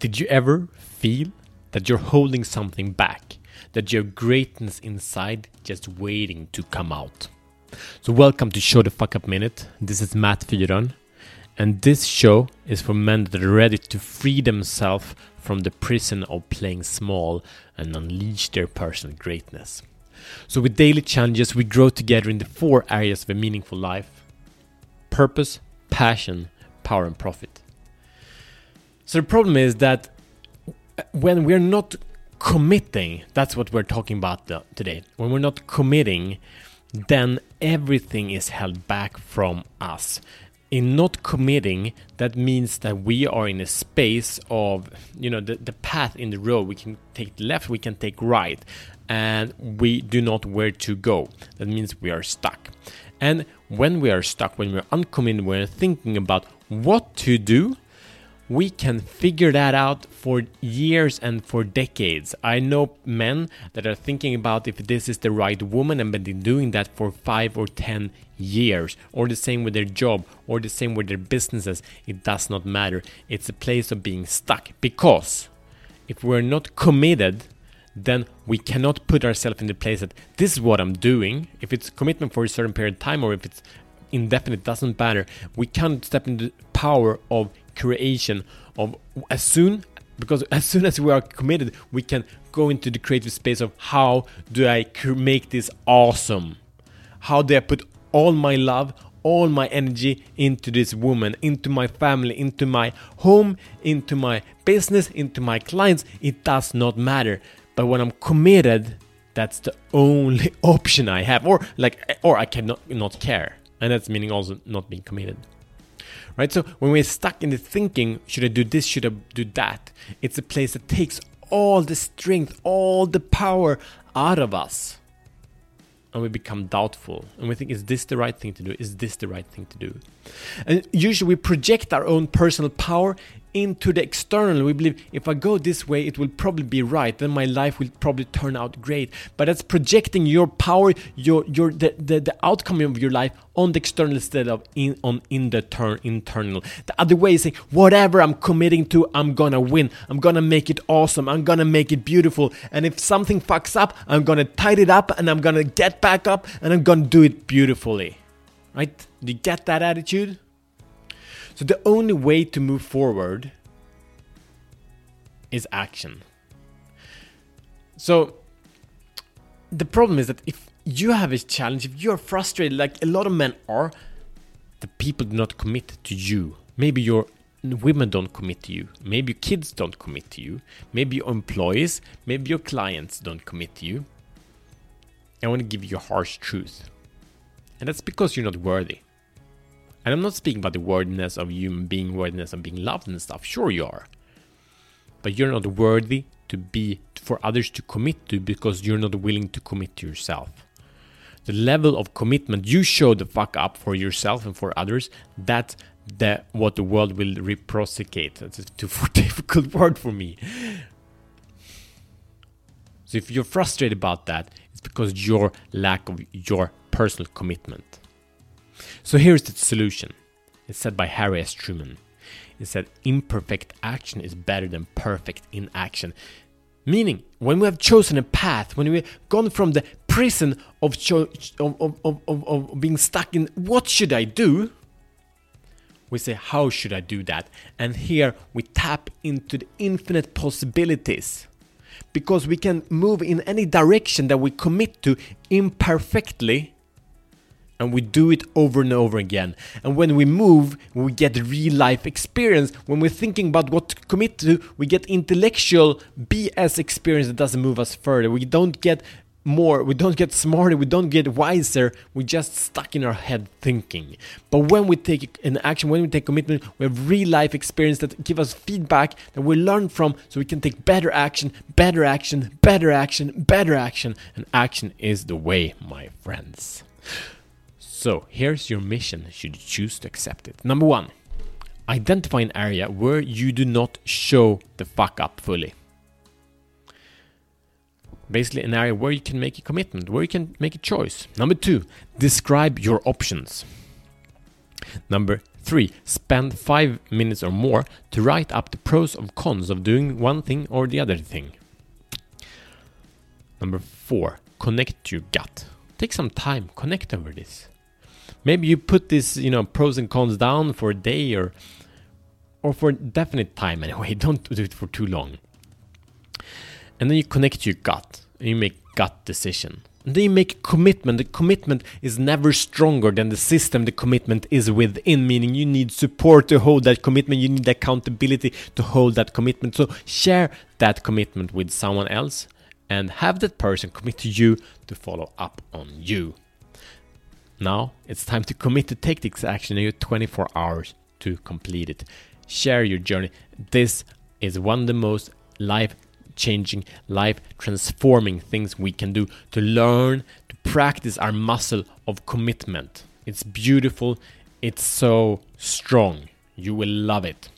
Did you ever feel that you're holding something back? That your greatness inside just waiting to come out? So, welcome to Show the Fuck Up Minute. This is Matt Fyron, and this show is for men that are ready to free themselves from the prison of playing small and unleash their personal greatness. So, with daily challenges, we grow together in the four areas of a meaningful life purpose, passion, power, and profit. So the problem is that when we're not committing, that's what we're talking about today. When we're not committing, then everything is held back from us. In not committing, that means that we are in a space of, you know, the, the path in the road. We can take left, we can take right, and we do not where to go. That means we are stuck. And when we are stuck, when we're uncommitted, we're thinking about what to do we can figure that out for years and for decades. I know men that are thinking about if this is the right woman and been doing that for five or ten years, or the same with their job, or the same with their businesses. It does not matter. It's a place of being stuck because if we're not committed, then we cannot put ourselves in the place that this is what I'm doing. If it's commitment for a certain period of time or if it's indefinite, doesn't matter. We can't step into the power of creation of as soon because as soon as we are committed we can go into the creative space of how do i make this awesome? How do i put all my love all my energy into this woman into my family into my home into my business into my clients? It does not matter. But when i'm committed that's the only option i have. Or like or i cannot not care and that's meaning also not being committed right? So when we're stuck in the thinking, should I do this, should I do that? It's a place that takes all the strength, all the power out of us. And we become doubtful. And we think, is this the right thing to do? Is this the right thing to do? And usually we project our own personal power into the external. We believe if I go this way, it will probably be right. Then my life will probably turn out great. But that's projecting your power, your your the, the, the outcome of your life on the external instead of in on in the turn internal. The other way is saying whatever I'm committing to, I'm gonna win. I'm gonna make it awesome. I'm gonna make it beautiful. And if something fucks up, I'm gonna tidy it up and I'm gonna get back up and I'm gonna do it beautifully. Right? Do you get that attitude? So the only way to move forward is action. So the problem is that if you have a challenge, if you're frustrated, like a lot of men are, the people do not commit to you. Maybe your women don't commit to you. Maybe your kids don't commit to you. Maybe your employees, maybe your clients don't commit to you. I want to give you a harsh truth. And that's because you're not worthy. And I'm not speaking about the worthiness of you being worthiness of being loved and stuff. Sure, you are. But you're not worthy to be for others to commit to because you're not willing to commit to yourself. The level of commitment you show the fuck up for yourself and for others, that's the, what the world will reciprocate. That's a too difficult word for me. So if you're frustrated about that, it's because your lack of your personal commitment. So here's the solution. It's said by Harry S. Truman. It said imperfect action is better than perfect inaction. Meaning, when we have chosen a path, when we've gone from the prison of, cho- of, of, of, of being stuck in what should I do, we say, How should I do that? And here we tap into the infinite possibilities because we can move in any direction that we commit to imperfectly and we do it over and over again. And when we move, we get real life experience. When we're thinking about what to commit to, we get intellectual BS experience that doesn't move us further. We don't get more, we don't get smarter, we don't get wiser, we're just stuck in our head thinking. But when we take an action, when we take commitment, we have real life experience that give us feedback that we learn from so we can take better action, better action, better action, better action. And action is the way, my friends. So here's your mission should you choose to accept it. Number one, identify an area where you do not show the fuck up fully. Basically, an area where you can make a commitment, where you can make a choice. Number two, describe your options. Number 3. Spend 5 minutes or more to write up the pros and cons of doing one thing or the other thing. Number 4. Connect your gut. Take some time, connect over this. Maybe you put this, you know, pros and cons down for a day or or for a definite time anyway. Don't do it for too long. And then you connect your gut and you make gut decision. And then you make a commitment. The commitment is never stronger than the system the commitment is within, meaning you need support to hold that commitment, you need accountability to hold that commitment. So share that commitment with someone else and have that person commit to you to follow up on you. Now it's time to commit to take this action in your 24 hours to complete it. Share your journey. This is one of the most life changing, life transforming things we can do to learn to practice our muscle of commitment. It's beautiful, it's so strong. You will love it.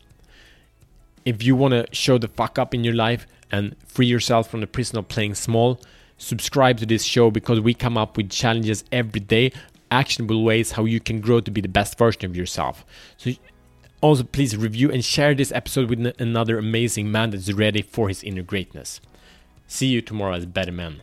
If you want to show the fuck up in your life and free yourself from the prison of playing small, subscribe to this show because we come up with challenges every day, actionable ways how you can grow to be the best version of yourself. So also, please review and share this episode with another amazing man that's ready for his inner greatness. See you tomorrow as better men.